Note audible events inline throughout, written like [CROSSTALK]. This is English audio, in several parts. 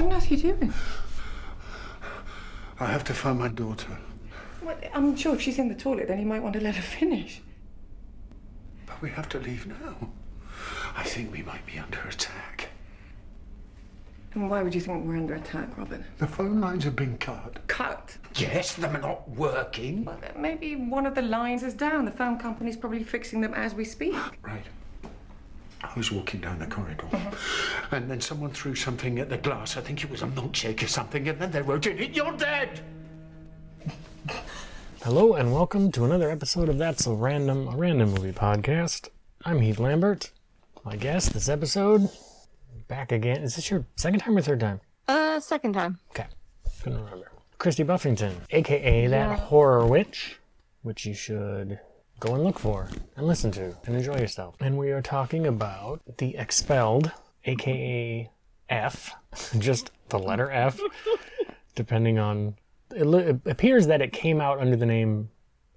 What on earth are you doing? I have to find my daughter. Well, I'm sure if she's in the toilet, then you might want to let her finish. But we have to leave now. I think we might be under attack. And why would you think we're under attack, Robin? The phone lines have been cut. Cut. Yes, they're not working. Well, maybe one of the lines is down. The phone company's probably fixing them as we speak. Right. I was walking down the corridor, and then someone threw something at the glass. I think it was a milkshake or something, and then they wrote in it, You're dead! Hello and welcome to another episode of That's a Random a Random Movie Podcast. I'm Heath Lambert. My guest this episode, back again. Is this your second time or third time? Uh, second time. Okay, couldn't remember. Christy Buffington, aka that horror witch, which you should go and look for and listen to and enjoy yourself. And we are talking about The Expelled, aka F, [LAUGHS] just the letter F, [LAUGHS] depending on. It, lo- it appears that it came out under the name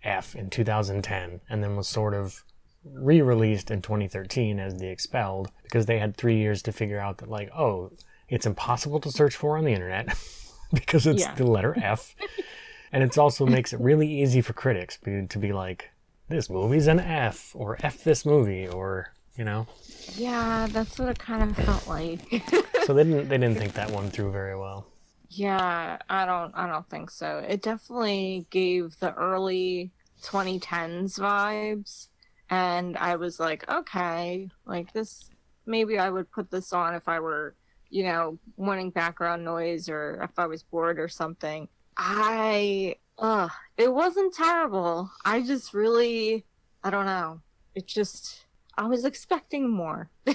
F in 2010 and then was sort of re released in 2013 as The Expelled because they had three years to figure out that, like, oh, it's impossible to search for on the internet [LAUGHS] because it's Yeah. the letter F. and it also makes it really easy for critics to be like, this movie's an F, or F this movie, or, you know. Yeah, that's what it kind of felt [LAUGHS] like. So they didn't they didn't think [LAUGHS] that one through very well. yeah, I don't I don't think so. It definitely gave the early 2010s vibes and I was like, okay, like this maybe I would put this on if I were, you know, wanting background noise or if I was bored or something. I uh it wasn't terrible. I just really I don't know. It just I was expecting more. [LAUGHS]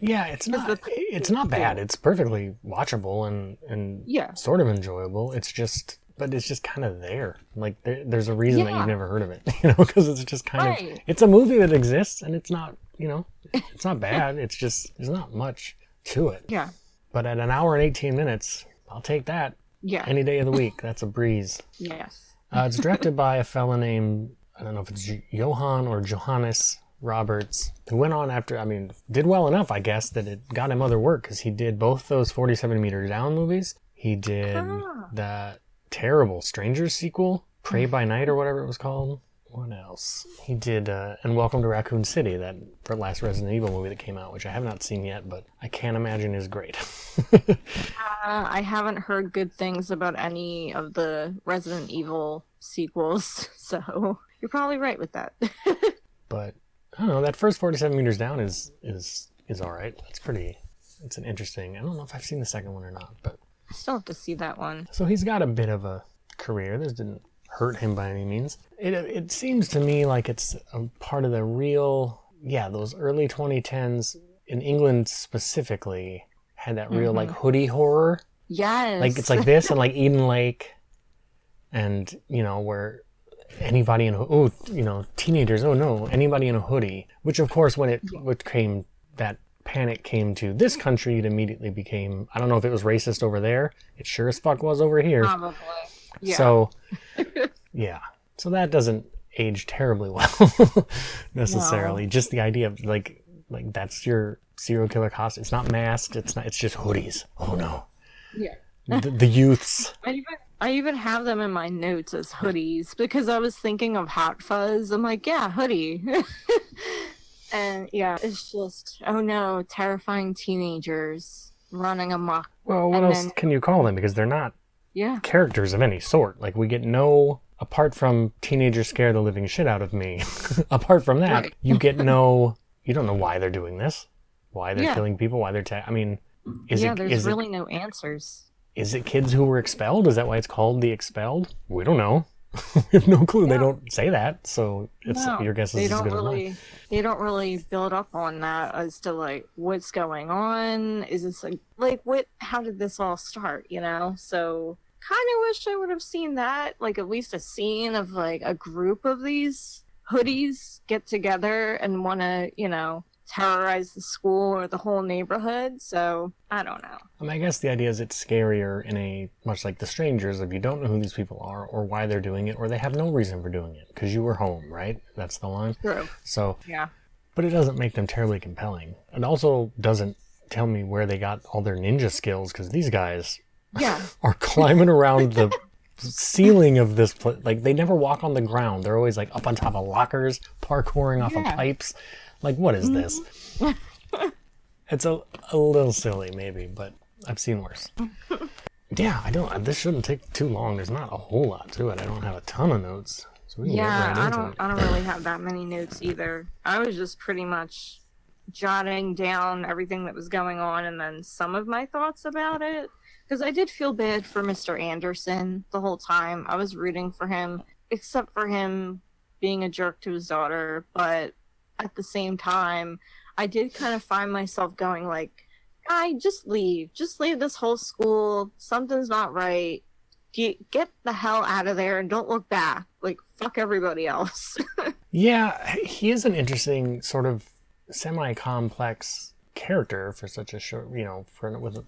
Yeah, it's not it's not bad. It's perfectly watchable and and Yeah. sort of enjoyable. It's just but it's just kind of there. Like there, there's a reason that you've never heard of it, [LAUGHS] you know, because it's just kind of, it's a movie that exists and it's not, you know, it's not bad. [LAUGHS] It's just there's not much to it. Yeah. But at an hour and 18 minutes, I'll take that Yeah. any day of the week. That's a breeze. yes. Uh, it's directed by a fella named I don't know if it's J- Johann or Johannes Roberts, who went on after I mean did well enough, I guess, that it got him other work because he did both those 47 meter down movies. He did Ah. that terrible Strangers sequel, Prey by Night or whatever it was called. What else? He did uh, and Welcome to Raccoon City, that last Resident Evil movie that came out, which I have not seen yet, but I can't imagine is great. [LAUGHS] Uh, I haven't heard good things about any of the Resident Evil sequels, [LAUGHS] so you're probably right with that. [LAUGHS] but I don't know. That first 47 meters down is is is all right. It's pretty. It's an interesting. I don't know if I've seen the second one or not, but I still have to see that one. so he's got a bit of a career. This didn't hurt him by any means. It it seems to me like it's a part of the real. Yeah, those early 2010s in England specifically had that real like mm-hmm. hoodie horror. Yes. Like it's like this and like Eden Lake, and you know where anybody in a oh you know teenagers oh no anybody in a hoodie which of course when it what came that panic came to this country it immediately became I don't know if it was racist over there it sure as fuck was over here probably. Yeah. so [LAUGHS] yeah so that doesn't age terribly well [LAUGHS] necessarily just the idea of like like that's your serial killer costume it's not masked it's not it's just hoodies oh no yeah. the, the youths I even I even have them in my notes as hoodies because I was thinking of Hot Fuzz. I'm like, yeah, hoodie. [LAUGHS] and yeah, it's just oh no, terrifying teenagers running amok. Well, what And else then- can you call them? Because they're not Yeah. characters of any sort. Like we get no, apart from teenagers scare the living shit out of me. [LAUGHS] apart from that, Right. you get [LAUGHS] no. You don't know why they're doing this, why they're Yeah. killing people, why they're. Ta- I mean, is yeah, it there's is really no answers. Is it kids who were expelled? Is that why it's called the expelled? We don't know. [LAUGHS] we have no clue. They don't say that, so it's No, your guess is they as don't as really mine. they don't really build up on that as to like what's going on is this like like what how did this all start you know so kind of wish i would have seen that like at least a scene of like a group of these hoodies get together and want to you know terrorize the school or the whole neighborhood so i don't know I mean, I guess the idea is it's scarier in a much like the strangers if you don't know who these people are or why they're doing it or they have no reason for doing it because you were home, right? That's the line. true So, yeah but it doesn't make them terribly compelling. It also doesn't tell me where they got all their ninja skills because these guys Yeah. [LAUGHS] are climbing around the ceiling of this place. Like they never walk on the ground. They're always like up on top of lockers, parkouring off of pipes. Like what is this? Mm-hmm. [LAUGHS] it's a, a little silly maybe, but I've seen worse. [LAUGHS] yeah, I don't. This shouldn't take too long. There's not a whole lot to it. I don't have a ton of notes, so Yeah, right I don't it. I don't really have that many notes either. I was just pretty much jotting down everything that was going on and then some of my thoughts about it because I did feel bad for Mr. Anderson the whole time. I was rooting for him except for him being a jerk to his daughter, but at the same time, I did kind of find myself going like, "Guy, just leave. Just leave this whole school. Something's not right." Get, get the hell out of there and don't look back. Like, fuck everybody else. [LAUGHS] Yeah, he is an interesting sort of semi-complex character for such a short, you know, for with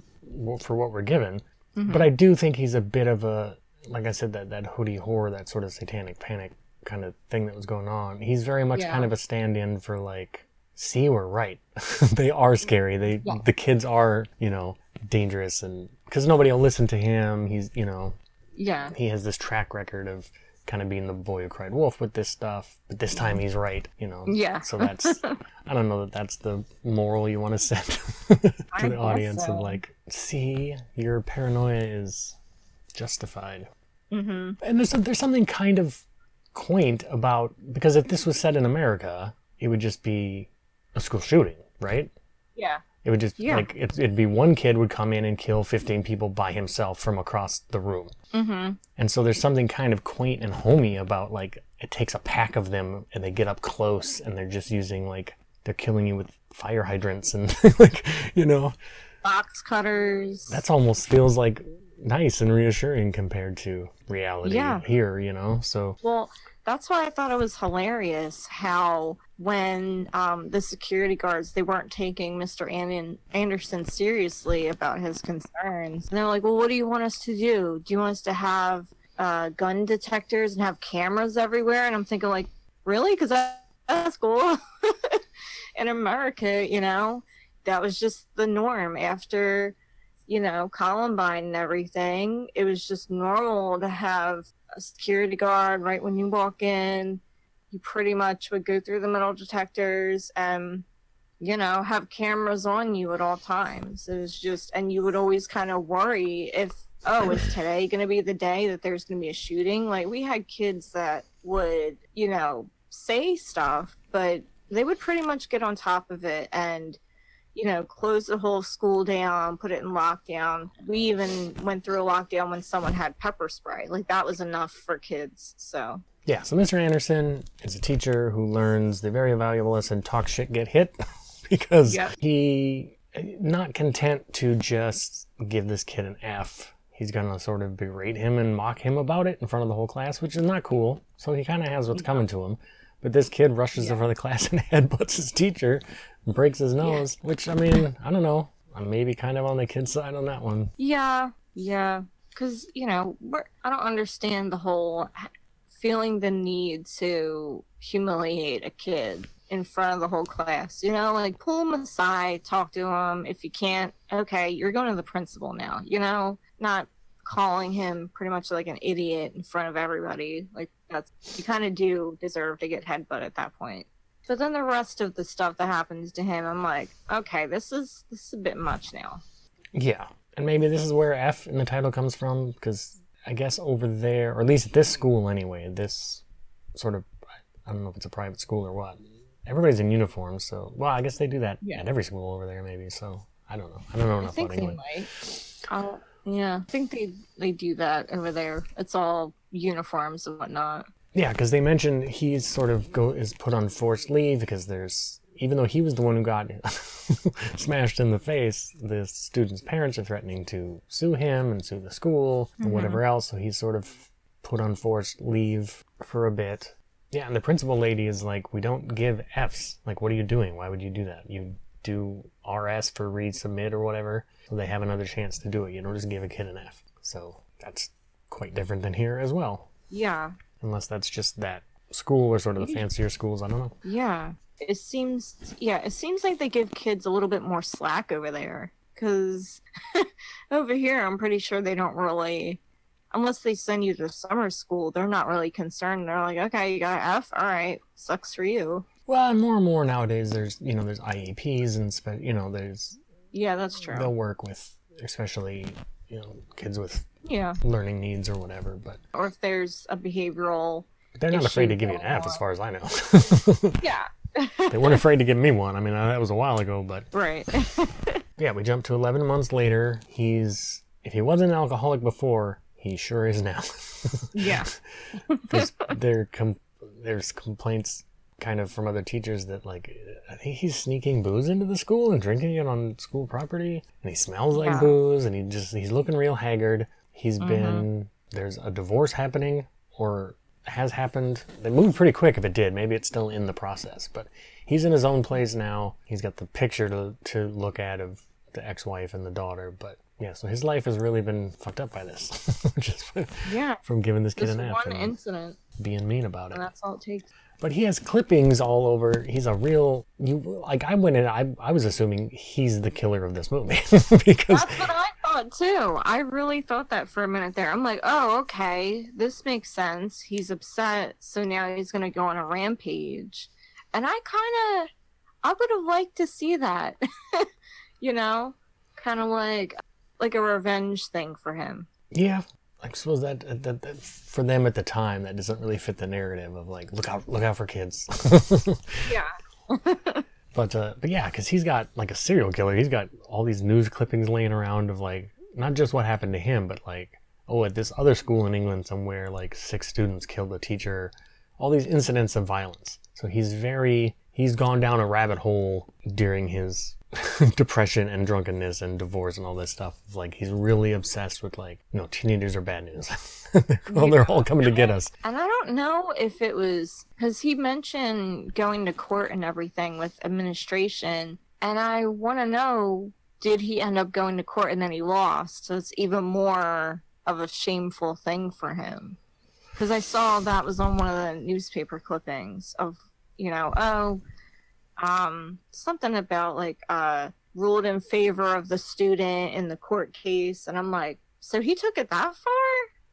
for what we're given. Mm-hmm. But I do think he's a bit of a, like I said, that that hoodie horror, that sort of satanic panic kind of thing that was going on. He's very much Yeah. kind of a stand-in for like, see, we're right. [LAUGHS] they are scary. They the kids are, you know, dangerous, and because nobody will listen to him. He's, you know, yeah. he has this track record of kind of being the boy who cried wolf with this stuff, but this time he's right, you know. Yeah. So that's [LAUGHS] I don't know that that's the moral you want [LAUGHS] to set to I the audience so. of like, see, your paranoia is justified. Mm-hmm. And there's there's something kind of quaint about because if this was set in America, it would just be a school shooting, right? Yeah. It would just Yeah. like it, it'd be one kid would come in and kill 15 people by himself from across the room. hmm And so there's something kind of quaint and homey about like it takes a pack of them and they get up close and they're just using like they're killing you with fire hydrants and [LAUGHS] like you know Box cutters. that's almost feels like nice and reassuring compared to reality Yeah. here you know so Well, that's why I thought it was hilarious how when um, the security guards they weren't taking Mr. An- Anderson seriously about his concerns. And they're like, "Well, what do you want us to do? Do you want us to have uh, gun detectors and have cameras everywhere?" And I'm thinking, like, really? Because that's cool. [LAUGHS] In America, you know, that was just the norm after you know, Columbine and everything, it was just normal to have a security guard right when you walk in. You pretty much would go through the metal detectors and, you know, have cameras on you at all times. It was just, and you would always kind of worry if, oh, is [LAUGHS] today going to be the day that there's going to be a shooting? Like, we had kids that would, you know, say stuff, but they would pretty much get on top of it and you know, close the whole school down, put it in lockdown. We even went through a lockdown when someone had pepper spray. Like that was enough for kids. So yeah so mr anderson is a teacher who learns the very valuable lesson talk shit get hit [LAUGHS] because Yep. he eh, not content to just give this kid an f he's gonna sort of berate him and mock him about it in front of the whole class which is not cool so he kind of has what's coming to him but this kid rushes in front of the [LAUGHS] class and headbutts his teacher and breaks his nose which i mean i don't know i'm maybe kind of on the kid's side on that one yeah, yeah, because you know, we're, I don't understand the whole feeling the need to humiliate a kid in front of the whole class. You know, like pull him aside, talk to him. If you can't, okay, you're going to the principal now. You know, not calling him pretty much like an idiot in front of everybody. Like that's you kind of do deserve to get headbutt at that point. But then the rest of the stuff that happens to him, I'm like, okay, this is this is a bit much now. Yeah, and maybe this is where F in the title comes from, because I guess over there, or at least at this school anyway, this sort of, I don't know if it's a private school or what. Everybody's in uniform, so well, I guess they do that Yeah. at every school over there, maybe. So I don't know. I don't know I enough think about they England. might. Oh, yeah, I think they they do that over there. It's all uniforms and whatnot. Yeah, because they mentioned he's sort of go is put on forced leave because there's even though he was the one who got [LAUGHS] smashed in the face, the students' parents are threatening to sue him and sue the school and mm-hmm. whatever else. So he's sort of put on forced leave for a bit. Yeah, and the principal lady is like, "We don't give Fs. Like, what are you doing? Why would you do that? You do RS for resubmit or whatever, so they have another chance to do it. You don't just give a kid an F." So that's quite different than here as well Yeah, unless that's just that school or sort of the fancier schools. I don't know. yeah. it seems yeah, it seems like they give kids a little bit more slack over there cuz [LAUGHS] over here I'm pretty sure they don't really unless they send you to summer school, they're not really concerned. They're like, "Okay, you got an F. All right. Sucks for you." Well, and more and more nowadays, there's you know there's IEPs and spe- you know there's Yeah, that's true. they'll work with especially you know kids with Yeah. learning needs or whatever, but Or if there's a behavioral they're not afraid to give you an going F, as far as I know. [LAUGHS] Yeah. they weren't afraid to give me one. I mean, that was a while ago, but right. [LAUGHS] yeah, we jump to 11 months later. He's if he wasn't an alcoholic before, he sure is now. [LAUGHS] yeah. there's there com- there's complaints kind of from other teachers that like I think he's sneaking booze into the school and drinking it on school property and he smells like Yeah. booze and he just he's looking real haggard. He's Mm-hmm. been there's a divorce happening or has happened. They moved pretty quick if it did. Maybe it's still in the process, but he's in his own place now. He's got the picture to to look at of the ex-wife and the daughter, but yeah, so his life has really been fucked up by this. [LAUGHS] Just Yeah. from giving this kid Just an F one incident, being mean about it. and that's all it takes. But he has clippings all over. He's a real you like I went in I I was assuming he's the killer of this movie [LAUGHS] because That's what I thought too. I really thought that for a minute there. I'm like, oh, okay, this makes sense. He's upset, so now he's gonna go on a rampage. And I kind of, I would have liked to see that. [LAUGHS] you know, kind of like, like a revenge thing for him. yeah, I suppose that, that, that for them at the time that doesn't really fit the narrative of like look out look out for kids. [LAUGHS] Yeah. [LAUGHS] but uh, but yeah, because he's got like a serial killer. He's got all these news clippings laying around of like not just what happened to him, but like oh at this other school in England somewhere like six students killed a teacher. All these incidents of violence. So he's very he's gone down a rabbit hole during his [LAUGHS] depression and drunkenness and divorce and all this stuff. Like he's really obsessed with like you know teenagers are bad news. [LAUGHS] they're, all, they're all coming to get us. And I don't know if it was because he mentioned going to court and everything with administration. And I want to know did he end up going to court and then he lost? So it's even more of a shameful thing for him. Because I saw that was on one of the newspaper clippings of, you know, oh, um, something about like uh, ruled in favor of the student in the court case. And I'm like, so he took it that far?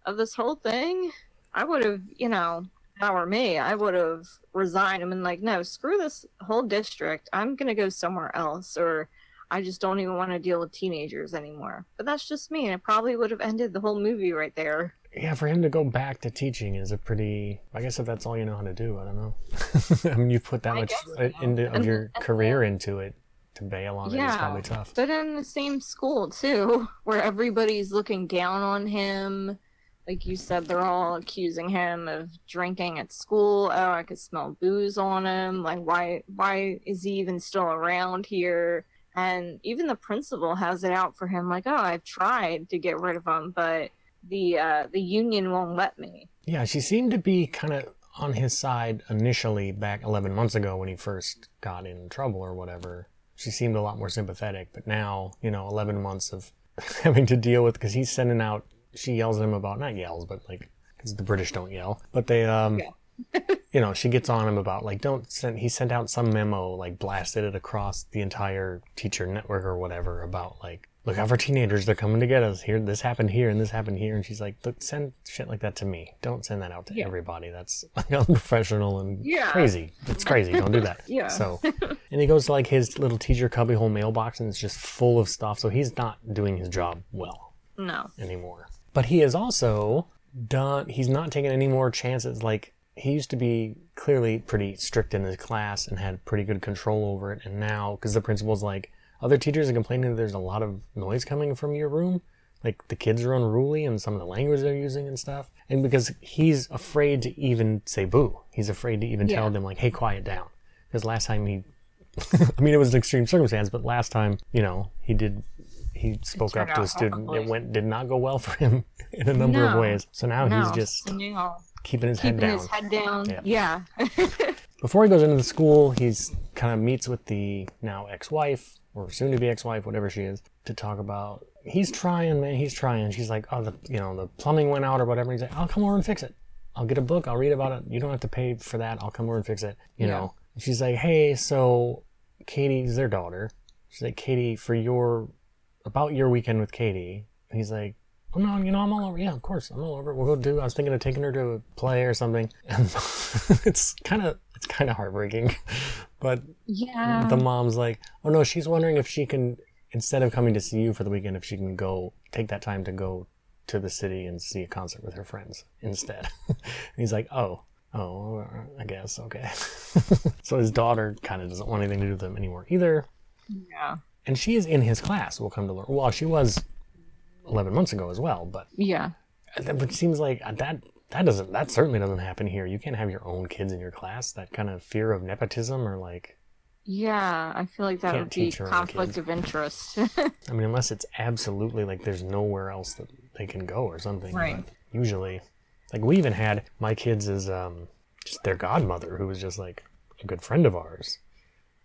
of this whole thing, I would have, you know, if that were me, I would have resigned and been like, no, screw this whole district. I'm to go somewhere else, or I just don't even want to deal with teenagers anymore. But that's just me, and it probably would have ended the whole movie right there. Yeah, for him to go back to teaching is a pretty. I guess if that's all you know how to do, I don't know. [LAUGHS] I mean, you put that I much guess uh, into of And- your and career into it to bail on it is Yeah. probably tough. But in the same school, too, [LAUGHS] where everybody's looking down on him. Like you said, they're all accusing him of drinking at school. Oh, I could smell booze on him. Like, why? Why is he even still around here? And even the principal has it out for him. Like, oh, I've tried to get rid of him, but the uh, the union won't let me. Yeah, she seemed to be kind of on his side initially back 11 months ago when he first got in trouble or whatever. She seemed a lot more sympathetic, but now, you know, 11 months of [LAUGHS] having to deal with because he's sending out. She yells at him about not yells, but like because the British don't yell, but they um. [LAUGHS] you know, she gets on him about like don't send. He sent out some memo, like blasted it across the entire teacher network or whatever about like look out for teenagers. They're coming to get us. Here, this happened here, and this happened here. And she's like, look, send shit like that to me. Don't send that out to Yeah. everybody. That's like [LAUGHS] unprofessional and Yeah. crazy. It's crazy. Don't do that. [LAUGHS] Yeah. So, [LAUGHS] and he goes to like his little teacher cubbyhole mailbox, and it's just full of stuff. So he's not doing his job well No. anymore. But he is also done. He's not taking any more chances. Like he used to be clearly pretty strict in his class and had pretty good control over it. And now, because the principal's like, other teachers are complaining that there's a lot of noise coming from your room. Like the kids are unruly and some of the language they're using and stuff. And because he's afraid to even say boo, he's afraid to even tell them like, "Hey, quiet down." Because last time he, [LAUGHS] I mean, it was an extreme circumstance, but last time, you know, he did. He spoke up to a student. It went did not go well for him [LAUGHS] in a number of ways. So now no. he's just no. Keeping his head keeping down. his head down. Yeah. yeah. [LAUGHS] Before he goes into the school, he's kind of meets with the now ex-wife or soon-to-be ex-wife, whatever she is, to talk about. He's trying, man. He's trying. She's like, oh, the you know the plumbing went out or whatever. He's like, I'll come over and fix it. I'll get a book. I'll read about it. You don't have to pay for that. I'll come over and fix it. You Yeah. know, She's like, hey, so Katie's their daughter. She's like, Katie, for your about your weekend with Katie. He's like, oh no, you know, I'm all over. Yeah, of course, I'm all over. We'll go do. I was thinking of taking her to a play or something. [LAUGHS] And [LAUGHS] it's kind of it's kind of heartbreaking, [LAUGHS] but Yeah. the mom's like, oh no, she's wondering if she can instead of coming to see you for the weekend, if she can go take that time to go to the city and see a concert with her friends instead. and he's like, oh. Oh, I guess okay. so his daughter kind of doesn't want anything to do with him anymore either yeah. and she is in his class. We'll come to learn. Well, she was eleven months ago as well, but Yeah. it seems like that that doesn't that certainly doesn't happen here. You can't have your own kids in your class. That kind of fear of nepotism or like, Yeah. I feel like that would be teach your own conflict of interest. [LAUGHS] I mean, unless it's absolutely like there's nowhere else that they can go or something. Right. But usually, like we even had my kids as um just their godmother, who was just like a good friend of ours,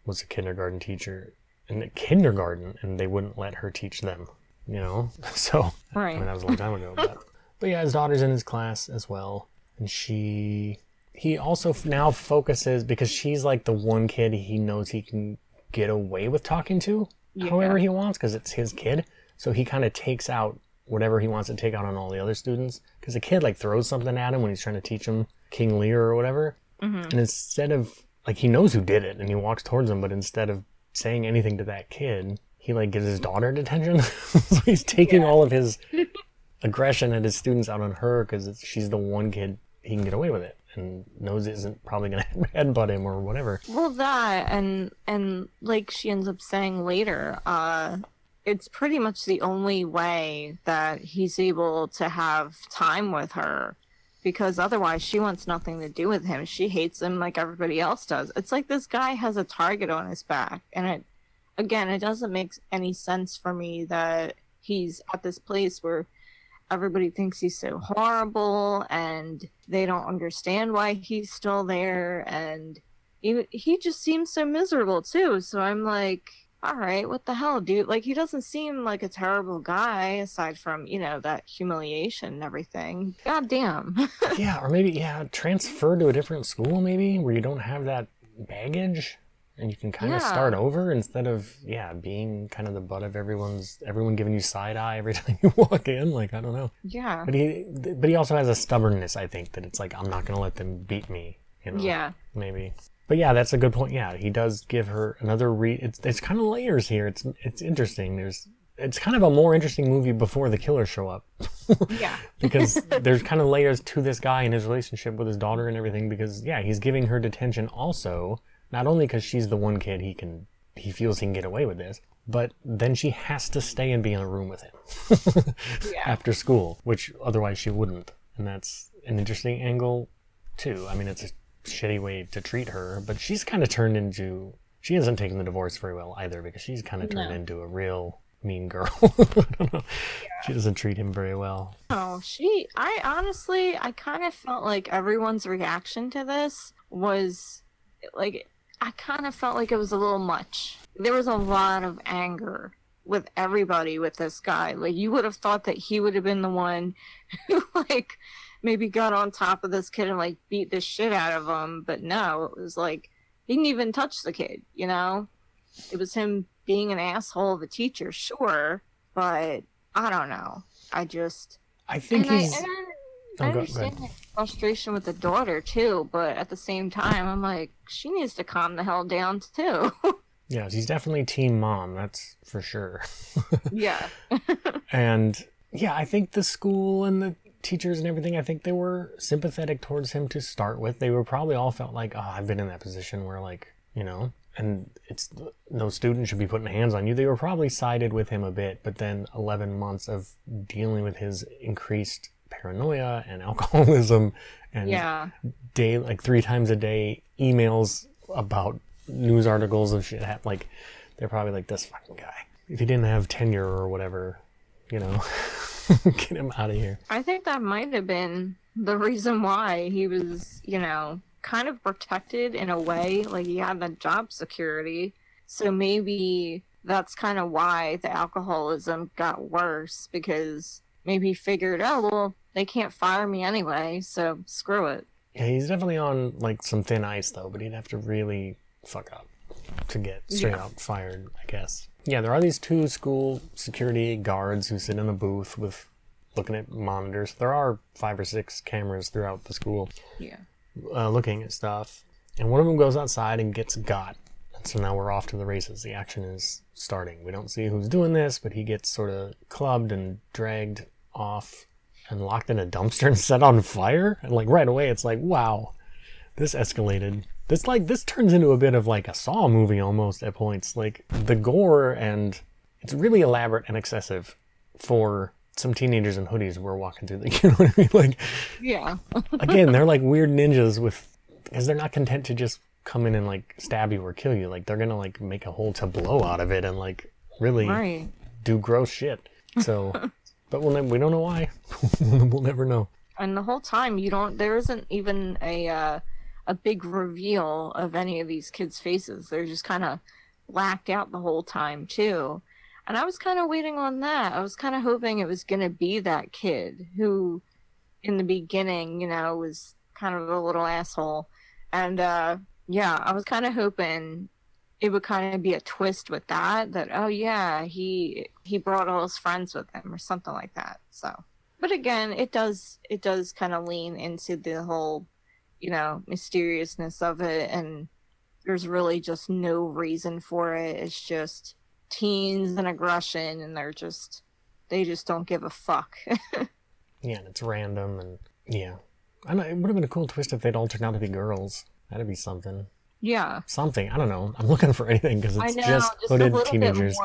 was a kindergarten teacher in the kindergarten, and they wouldn't let her teach them. You know, [LAUGHS] so I mean, that was a long time ago. But, but yeah, his daughter's in his class as well. And she, he also now focuses because she's like the one kid he knows he can get away with talking to Yeah. however he wants because it's his kid. So he kind of takes out whatever he wants to take out on all the other students. Because the kid like throws something at him when he's trying to teach him King Lear or whatever. Mm-hmm. And instead of, like, he knows who did it and he walks towards him, but instead of saying anything to that kid, he like gives his daughter detention. [LAUGHS] so he's taking all of his [LAUGHS] aggression at his students out on her because she's the one kid he can get away with it and knows isn't probably gonna [LAUGHS] headbutt him or whatever. Well, that and and like she ends up saying later, uh, it's pretty much the only way that he's able to have time with her, because otherwise she wants nothing to do with him. She hates him like everybody else does. It's like this guy has a target on his back, and it again, it doesn't make any sense for me that he's at this place where everybody thinks he's so horrible and they don't understand why he's still there. And he, he just seems so miserable too. So i'm like all right what the hell dude? Like he doesn't seem like a terrible guy aside from you know that humiliation and everything. God damn. [LAUGHS] Yeah, or maybe yeah, transfer to a different school maybe where you don't have that baggage and you can kind of start over instead of yeah being kind of the butt of everyone's everyone giving you side eye every [LAUGHS] time you walk in. Like I don't know, yeah but he but he also has a stubbornness. I think that it's like I'm not gonna let them beat me. You know, yeah maybe. But yeah, that's a good point. Yeah, he does give her another re. It's it's kind of layers here. It's it's interesting. There's it's kind of a more interesting movie before the killers show up [LAUGHS] yeah because [LAUGHS] there's kind of layers to this guy and his relationship with his daughter and everything. Because yeah, he's giving her detention also, not only because she's the one kid he can he feels he can get away with this, but then she has to stay and be in a room with him [LAUGHS] Yeah. after school, which otherwise she wouldn't. And that's an interesting angle too. I mean, it's a shitty way to treat her, but she's kind of turned into. She hasn't taken the divorce very well either because she's kind of turned No. into a real mean girl. [LAUGHS] I don't know. She doesn't treat him very well. Oh, she. I honestly, I kind of felt like everyone's reaction to this was like, I kind of felt like it was a little much. There was a lot of anger with everybody with this guy. Like, you would have thought that he would have been the one [LAUGHS] who, like, maybe got on top of this kid and, like, beat the shit out of him. But no, it was like, he didn't even touch the kid, you know? It was him being an asshole of a teacher, sure, but I don't know. I just. I think And I, he's. and I, Oh, I understand ahead. Frustration with the daughter too, but at the same time, I'm like, she needs to calm the hell down too. [LAUGHS] Yeah, he's definitely team mom. That's for sure. [LAUGHS] yeah, [LAUGHS] And yeah, I think the school and the teachers and everything, I think they were sympathetic towards him to start with. They were probably all felt like, oh, I've been in that position where, like, you know, and it's no student should be putting hands on you. They were probably sided with him a bit, but then 11 months of dealing with his increased paranoia and [LAUGHS] alcoholism and yeah, day like three times a day emails about news articles of shit like they're probably like this fucking guy. If he didn't have tenure or whatever you know [LAUGHS] get him out of here. I think that might have been the reason why he was, you know, kind of protected in a way. Like he had the job security, so maybe that's kind of why the alcoholism got worse because maybe he figured, oh well, they can't fire me anyway, so screw it. Yeah, he's definitely on like some thin ice though, but he'd have to really fuck up to get straight Yeah. out fired, I guess. Yeah, there are these two school security guards who sit in a booth with looking at monitors. There are five or six cameras throughout the school Yeah. uh, looking at stuff, and one of them goes outside and gets got. And so now we're off to the races. The action is starting. We don't see who's doing this, but he gets sort of clubbed and dragged off and locked in a dumpster and [LAUGHS] set on fire. And like right away, it's like, wow, this escalated. This like this turns into a bit of like a Saw movie almost at points. Like the gore and it's really elaborate and excessive for some teenagers in hoodies who are walking through the. [LAUGHS] You know what I mean? Like Yeah. [LAUGHS] again, they're like weird ninjas with because they're not content to just come in and like stab you or kill you. Like they're gonna like make a whole tableau out of it and like really Right. do gross shit. So, but we'll ne- we don't know why. [LAUGHS] we'll never know. And the whole time you don't there isn't even a uh, a big reveal of any of these kids' faces. They're just kind of blacked out the whole time too. And I was kind of waiting on that. I was kind of hoping it was going to be that kid who in the beginning, you know, was kind of a little asshole. And uh yeah, I was kind of hoping it would kind of be a twist with that that oh yeah, he he brought all his friends with him or something like that. So but again it does it does kind of lean into the whole you know mysteriousness of it and there's really just no reason for it it's just teens and aggression and they're just they just don't give a fuck [LAUGHS] Yeah, and it's random and yeah. I know it would have been a cool twist if they'd all turned out to be girls. That'd be something. Yeah Something. I don't know. I'm looking for anything because it's know just just, hooded teenagers.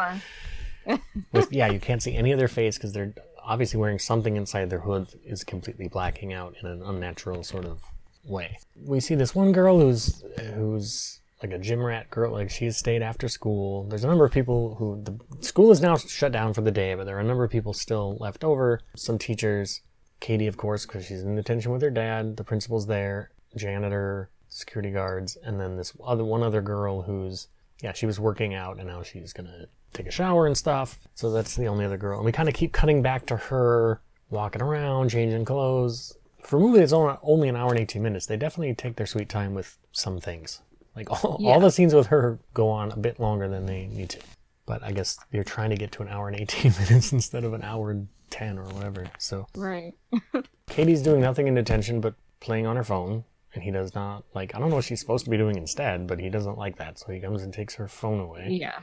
with yeah, you can't see any of their face because they're obviously wearing something inside their hood is completely blacking out in an unnatural sort of way. We see this one girl who's who's like a gym rat girl, like she's stayed after school. There's a number of people who the school is now shut down for the day, but there are a number of people still left over. Some teachers, Katie, of course, because she's in detention with her dad. The principal's there, janitor, security guards, and then this other one other girl who's yeah, she was working out and now she's gonna take a shower and stuff. So that's the only other girl. And we kind of keep cutting back to her walking around, changing clothes. For a movie that's only, an hour and 18 minutes, they definitely take their sweet time with some things. Like all, Yeah. all the scenes with her go on a bit longer than they need to. But I guess you're trying to get to an hour and 18 [LAUGHS] minutes instead of an hour and 10 or whatever. So right [LAUGHS] Katie's doing nothing in detention but playing on her phone, and he does not like. I don't know what she's supposed to be doing instead, but he doesn't like that, so he comes and takes her phone away, yeah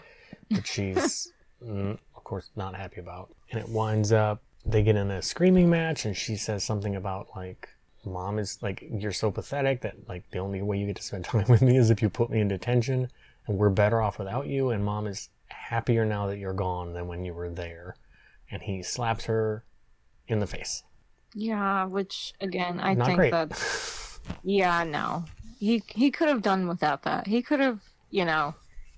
which she's, [LAUGHS] mm, of course, not happy about. And it winds up they get in a screaming match, and she says something about like. Mom is like, you're so pathetic that like the only way you get to spend [LAUGHS] time with me is if you put me in detention, and we're better off without you. And mom is happier now that you're gone than when you were there. And he slaps her in the face. yeah which again i Not think great. that [LAUGHS] Yeah, no. He he could have done without that. He could have, you know,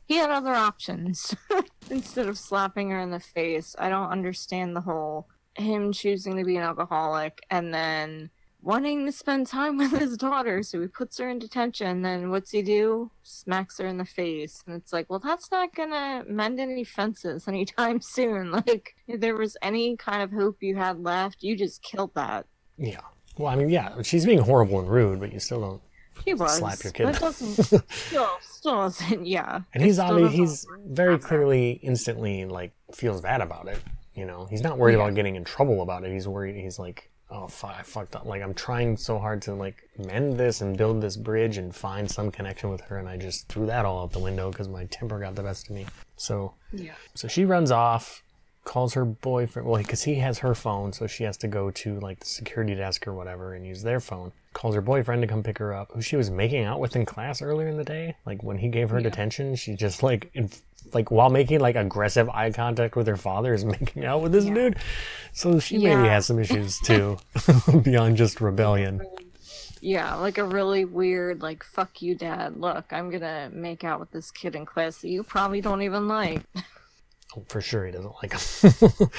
he had other options [LAUGHS] instead of slapping her in the face. I don't understand the whole him choosing to be an alcoholic and then wanting to spend time [LAUGHS] with his daughter, so he puts her in detention. Then what's he do? Smacks her in the face, and it's like, well, that's not gonna mend any fences anytime [LAUGHS] soon. Like, if there was any kind of hope you had left, you just killed that. Yeah. Well, I mean, yeah, she's being horrible and rude, but you still don't. He was. Slap your kid. That doesn't [LAUGHS] still still doesn't yeah. And he's obviously He's very clearly, instantly, like feels bad about it. You know, he's not worried Yeah. about getting in trouble about it. He's worried. He's like, oh, fuck, I fucked up. Like I'm trying so hard to like mend this and build this bridge and find some connection with her, and I just threw that all out the window because my temper got the best of me. So Yeah. So she runs off, calls her boyfriend. Well, because he has her phone, so she has to go to like the security desk or whatever and use their phone. Calls her boyfriend to come pick her up, who she was making out with in class earlier in the day. Like when he gave her Yeah. detention, she just like, in, like while making like aggressive eye contact with her father, is [LAUGHS] making out with this Yeah. dude. So she maybe has some issues too, [LAUGHS] beyond just rebellion. Yeah, like a really weird, like, fuck you, dad. Look, I'm gonna make out with this kid in class that you probably don't even like. [LAUGHS] For sure, he doesn't like him.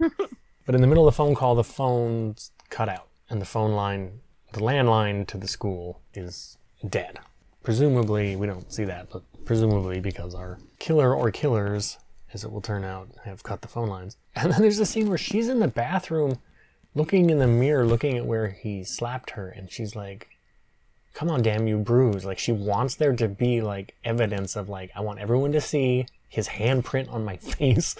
[LAUGHS] but in the middle of the phone call, the phone's cut out, and the phone line, the landline to the school, is dead. Presumably, we don't see that, but presumably because our killer or killers, as it will turn out, have cut the phone lines. [LAUGHS] And then there's a scene where she's in the bathroom, looking in the mirror, looking at where he slapped her, and she's like, come on, damn you, bruise. Like she wants there to be like evidence of like I want everyone to see his handprint on my [LAUGHS] face,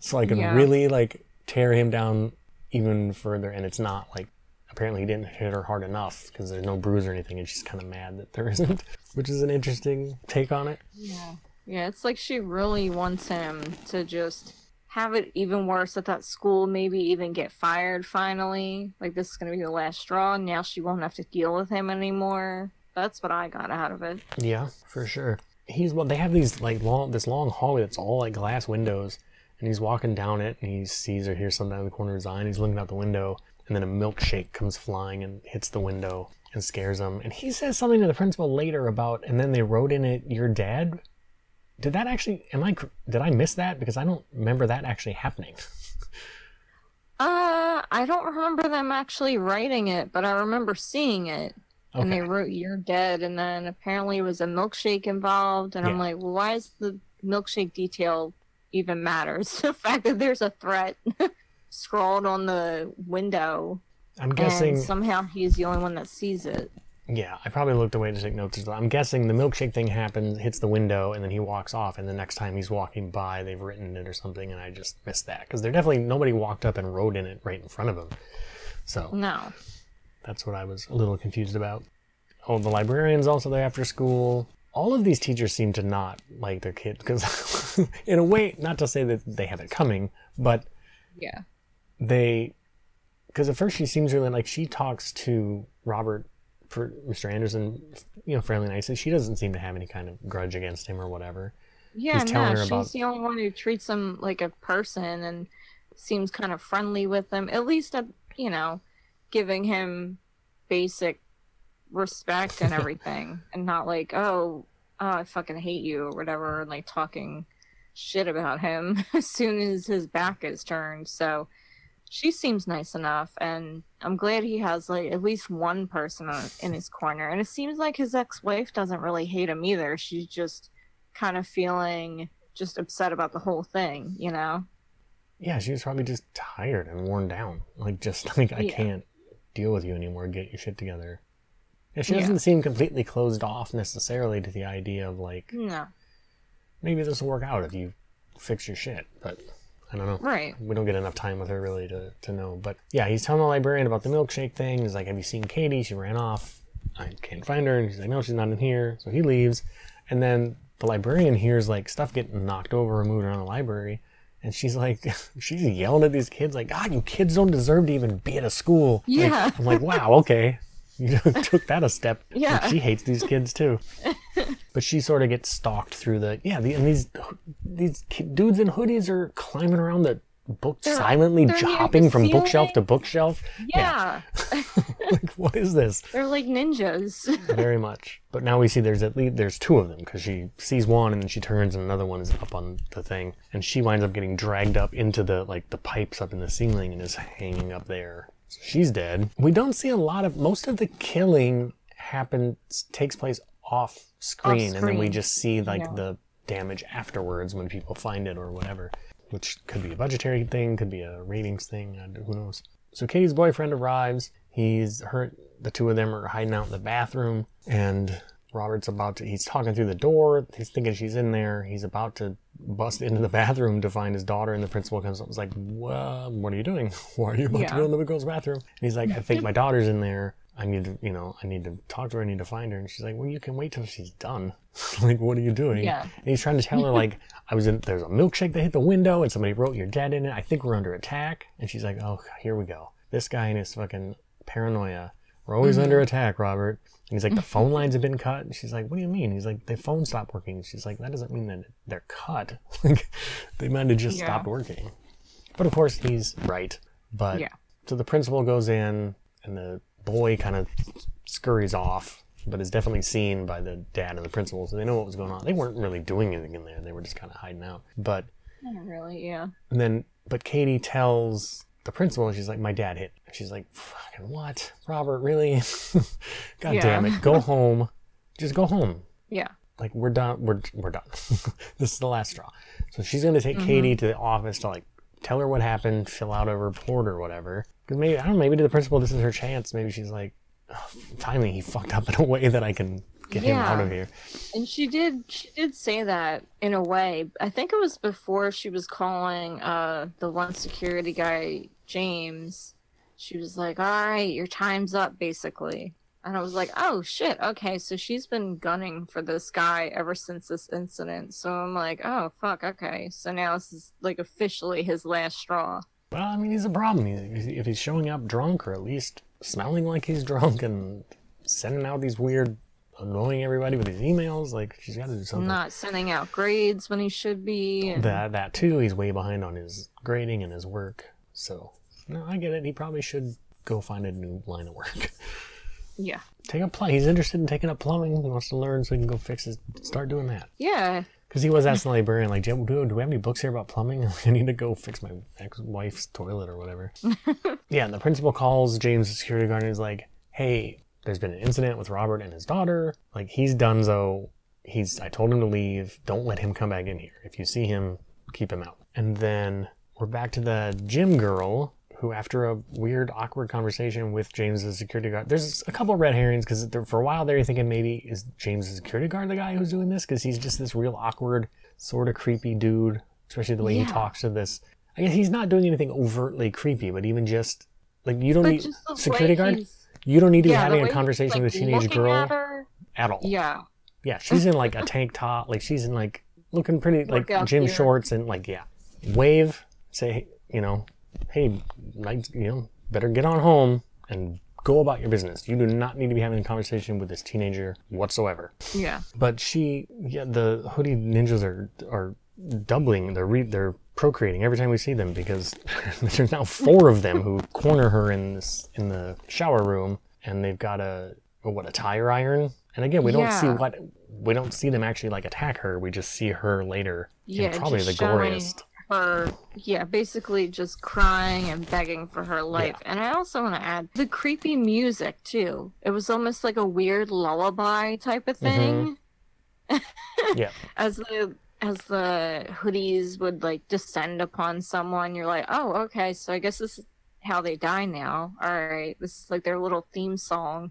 so I can Yeah. really like tear him down even further. And it's not like apparently he didn't hit her hard enough because there's no bruise or anything, and she's kind of mad that there [LAUGHS] isn't, which is an interesting take on it. Yeah. Yeah, it's like she really wants him to just have it even worse at that school, maybe even get fired finally. Like this is gonna be the last straw. and Now she won't have to deal with him anymore. That's what I got out of it. Yeah, for sure. He's. They have these like long, this long hallway that's all like glass windows, and he's walking down it, and he sees or hears something out of the corner of his eye, and he's looking out the window, and then a milkshake comes flying and hits the window and scares him, and he says something to the principal later about, and then they wrote in it, "Your dad." Did that actually? Am I? Did I miss that? Because I don't remember that actually happening. Uh, I don't remember them actually writing it, but I remember seeing it. And they wrote "You're dead," and then apparently it was a milkshake involved, and I'm like, well, why is the milkshake detail even matters? [LAUGHS] the fact that there's a threat [LAUGHS] scrawled on the window, I'm guessing. and somehow he's the only one that sees it. Yeah, I probably looked away to take notes. well. I'm guessing the milkshake thing happens, hits the window, and then he walks off. And the next time he's walking by, they've written it or something, and I just missed that because there definitely nobody walked up and wrote in it right in front of him. So No. That's what I was a little confused about. Oh, the librarian's also there after school. All of these teachers seem to not like their kids because, [LAUGHS] in a way, not to say that they have it coming, but Yeah. they because at first she seems really like she talks to Robert for Mr. Anderson, you know, fairly nicely. She doesn't seem to have any kind of grudge against him or whatever. Yeah, He's no, she's about- the only one who treats him like a person and seems kind of friendly with him. At least, at, you know, giving him basic respect and everything, [LAUGHS] and not like, oh, oh, I fucking hate you or whatever, and like talking shit about him [LAUGHS] as soon as his back is turned. So she seems nice enough, and I'm glad he has like at least one person in his corner. And it seems like his ex-wife doesn't really hate him either. She's just kind of feeling just upset about the whole thing, you know? Yeah, she was probably just tired and worn down. Like, just [LAUGHS] like, I Yeah. can't deal with you anymore. Get your shit together. Yeah, she Yeah. doesn't seem completely closed off necessarily to the idea of like, No. maybe this will work out if you fix your shit. But I don't know. Right. we don't get enough time with her really to, to know. But yeah, he's telling the librarian about the milkshake thing. He's like, Have you seen Katie? She ran off. I can't find her. And she's like, No, she's not in here. So he leaves. And then the librarian hears like stuff getting knocked over or moved around the library. And she's like, [LAUGHS] she's yelling at these kids, like, God, you kids don't deserve to even be at a school. Like, Yeah. I'm like, wow, okay. [LAUGHS] You [LAUGHS] took that a step. Like, Yeah. she hates these kids too. but she sort of gets stalked through the yeah. The, and these these dudes in hoodies are climbing around the book, They're- silently they're hopping from bookshelf to bookshelf. Yeah. [LAUGHS] like, what is this? They're like ninjas. [LAUGHS] Very much. But now we see there's at least there's two of them because she sees one and then she turns and another one is up on the thing and she winds up getting dragged up into the like the pipes up in the ceiling and is hanging up there. So she's dead. We don't see a lot of most of the killing happens takes place off screen, and then we just see like Yeah. the damage afterwards when people find it or whatever, which could be a budgetary thing, could be a ratings thing, who knows. So Katie's boyfriend arrives. He's hurt. The two of them are hiding out in the bathroom, and Robert's about to. He's talking through the door. He's thinking she's in there. He's about to bust into the [LAUGHS] bathroom to find his daughter, and the principal comes up. and is like, well, "What are you doing? [LAUGHS] Why are you about to go in the girl's bathroom?" And he's like, "I think my [LAUGHS] daughter's in there. I need to, you know, I need to talk to her. I need to find her." And she's like, "Well, you can wait till she's done. [LAUGHS] like, what are you doing?" Yeah. And he's trying to tell her like, "I was in. There's a milkshake that hit the window, and somebody wrote your dad in it. I think we're under attack." And she's like, "Oh, here we go. This guy and his fucking paranoia. We're always mm-hmm. under attack, Robert." And he's like, "The [LAUGHS] phone lines have been cut." And she's like, "What do you mean?" He's like, "The phone stopped working." And she's like, "That doesn't mean that they're cut. [LAUGHS] like, they might have just Yeah. stopped working." But of course, he's right. But Yeah. so the principal goes in, and the boy kind of scurries off, but is definitely seen by the dad and the principal, so they know what was going on. They weren't really doing anything in there; they were just kind of hiding out. But Not really, yeah. and then, but Katie tells the principal, and she's like, "My dad hit." And she's like, "Fucking what, Robert? Really? [LAUGHS] God Yeah. damn it! Go home. Just go home. Yeah. Like we're done. We're we're done. [LAUGHS] this is the last straw." So she's gonna Mm-hmm. take Katie to the office to like tell her what happened, fill out a report or whatever. Because maybe I don't know. Maybe to the principal, this is her chance. Maybe she's like, finally he fucked up in a [LAUGHS] way that I can get him out of Yeah. here. And she did she did say that in a way. I think it was before she was calling uh the one security guy James. She was like, "All right, your time's up basically." And I was like, "Oh shit. Okay, so she's been gunning for this guy ever since this incident." So I'm like, "Oh fuck, okay. So now this is like officially his last straw." Well, I mean, he's a problem. He- If he's showing up drunk or at least smelling like he's [LAUGHS] drunk and sending out these weird, annoying everybody with these emails, like she's got to do something. Not sending out grades when he should be. and- That that too. He's way behind on his grading and his work. So no, I get it. He probably should go find a new line of work. [LAUGHS] Yeah. Take up plumbing. He's interested in taking up plumbing. He wants to learn so he can go fix his. Start doing that. Yeah. Because he was asking the librarian, like, do, do, do we have any books here about plumbing? [LAUGHS] I need to go fix my ex-wife's toilet or whatever. [LAUGHS] yeah, and the principal calls James, the security guard, and is like, hey, there's been an incident with Robert and his daughter. Like, he's donezo. He's, I told him to leave. Don't let him come back in here. If you see him, keep him out. And then we're back to the gym girl, who, after a weird, awkward conversation with James, the security guard, there's a couple red herrings because for a while there, you're thinking maybe is James, the security guard, the guy who's doing this? Because he's just this real awkward, sort of creepy dude, especially the way he talks to this. I guess he's not doing anything overtly creepy, but even just like you don't But need security guard. You don't need to be yeah, the having a conversation like, with a teenage girl At at all. yeah. Yeah, she's in like a [LAUGHS] tank top, like she's in like looking pretty like gym gear. shorts and like yeah, wave, say you know, hey, like you know, better get on home and go about your business. You do not need to be having a conversation with this teenager whatsoever. Yeah. But she, yeah, the hoodie ninjas are are doubling. They're re, they're procreating every time we see them because [LAUGHS] there's now four of them who corner her in this in the shower room, and they've got a what a tire iron. And again, we don't see what we don't see them actually like attack her. We just see her later. Yeah, in probably the showing goriest. Her, yeah, basically just crying and begging for her life. And I also want to add the creepy music too. It was almost like a weird lullaby type of mm-hmm. thing. [LAUGHS] Yeah. [LAUGHS] As the as the hoodies would like descend upon someone, you're like, oh, okay, so I guess this is how they die now. All right, this is like their little theme song,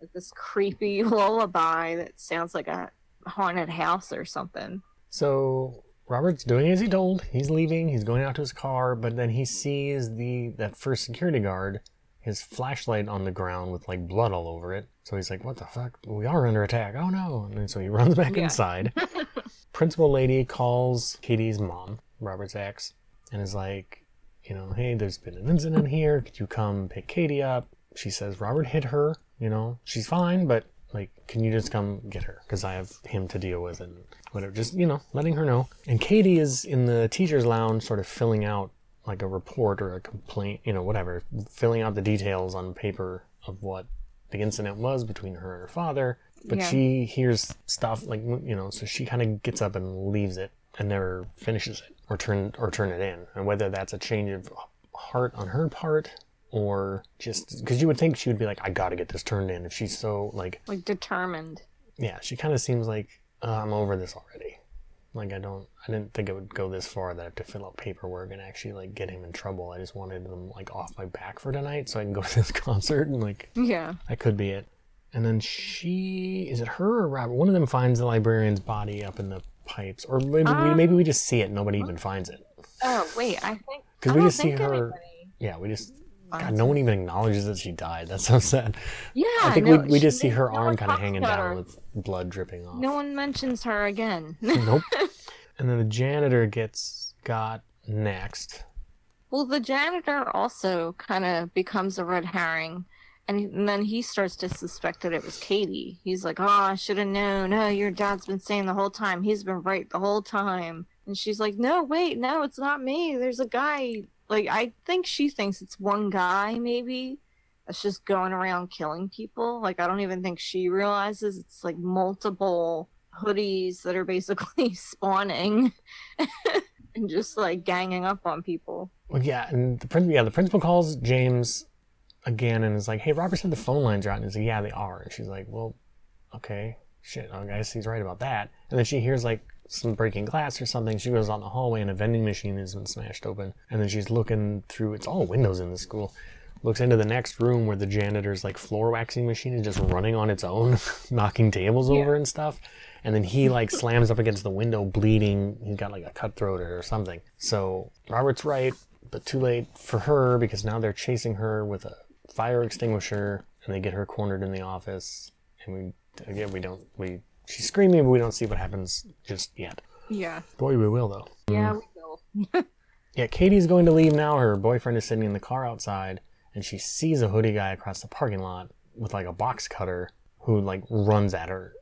like this creepy [LAUGHS] lullaby that sounds like a haunted house or something. So Robert's doing as he told. He's leaving. He's going out to his car, but then he sees the that first security guard, his flashlight on the ground with like blood all over it. So he's like, "What the fuck? We are under attack! Oh no!" And so he [LAUGHS] runs back Yeah. inside. [LAUGHS] Principal lady calls Katie's mom, Robert's ex, and is like, "You know, hey, there's been an incident here. Could you come pick Katie up?" She says Robert hit her. You know, she's fine, but like, can you just come get her? Because I have him to deal with and whatever. Just, you know, letting her know. And Katie is in the teacher's lounge, sort of filling out like a report or a complaint, you know, whatever, filling out the details on paper of what the incident was between her and her father. But Yeah. she hears stuff like, you know, so she kind of gets up and leaves it and never finishes it or turn or turn it in. And whether that's a change of heart on her part or just because you would think she would be like, I got to get this turned in if she's so like Like determined. yeah, she kind of seems like uh, I'm over this already. Like I don't, I didn't think it would go this far that I have to fill out paperwork and actually like get him in trouble. I just wanted them like off my back for tonight so I can go [LAUGHS] to this concert and like Yeah. that could be it. And then she is it her or Robert? One of them finds the librarian's body up in the pipes, or maybe we, Um, maybe we just see it. and Nobody even finds it. Oh wait, I think because we just see her- anybody Yeah, we just God, no one even acknowledges that she died. That's so sad. Yeah, I think no, we, we just see her no arm kind of hanging down her. with blood dripping off. No one mentions her again. nope. [LAUGHS] And then the janitor gets got next. well, the janitor also kind of becomes a red herring, and, he- and then he starts to suspect that it was Katie. He's like, "Oh, I should have known. Oh, your dad's been saying the whole time. He's been right the whole time." And she's like, "No, wait, no, it's not me. There's a guy. Like, I think she thinks it's one guy, maybe." That's just going around killing people. Like I don't even think she realizes it's like multiple hoodies that are basically [LAUGHS] spawning [LAUGHS] and just like ganging up on people. Well, yeah, and the yeah the principal calls James again and is like, "Hey, Robert said the phone lines are out." And he's like, "Yeah, they are." And she's like, "Well, okay, shit, I guess he's right about that." And then she hears like some breaking glass or something. She goes on the hallway and a vending machine has been smashed open. And then she's looking through. It's all windows in the school. looks into the next room where the janitor's like floor waxing machine is just running on its own, [LAUGHS] knocking tables over and stuff. And then he like slams up against the window, bleeding. He's got like a cut throat or something. So Robert's right, but too late for her because now they're chasing her with a fire extinguisher, and they get her cornered in the office. And we again we don't we she's screaming, but we don't see what happens just yet. Yeah. Boy, we will though. Yeah, mm. we will. [LAUGHS] Yeah, Katie's going to leave now. Her boyfriend is sitting in the car outside, and she sees a hoodie guy across the parking lot with like a box cutter who like runs at her,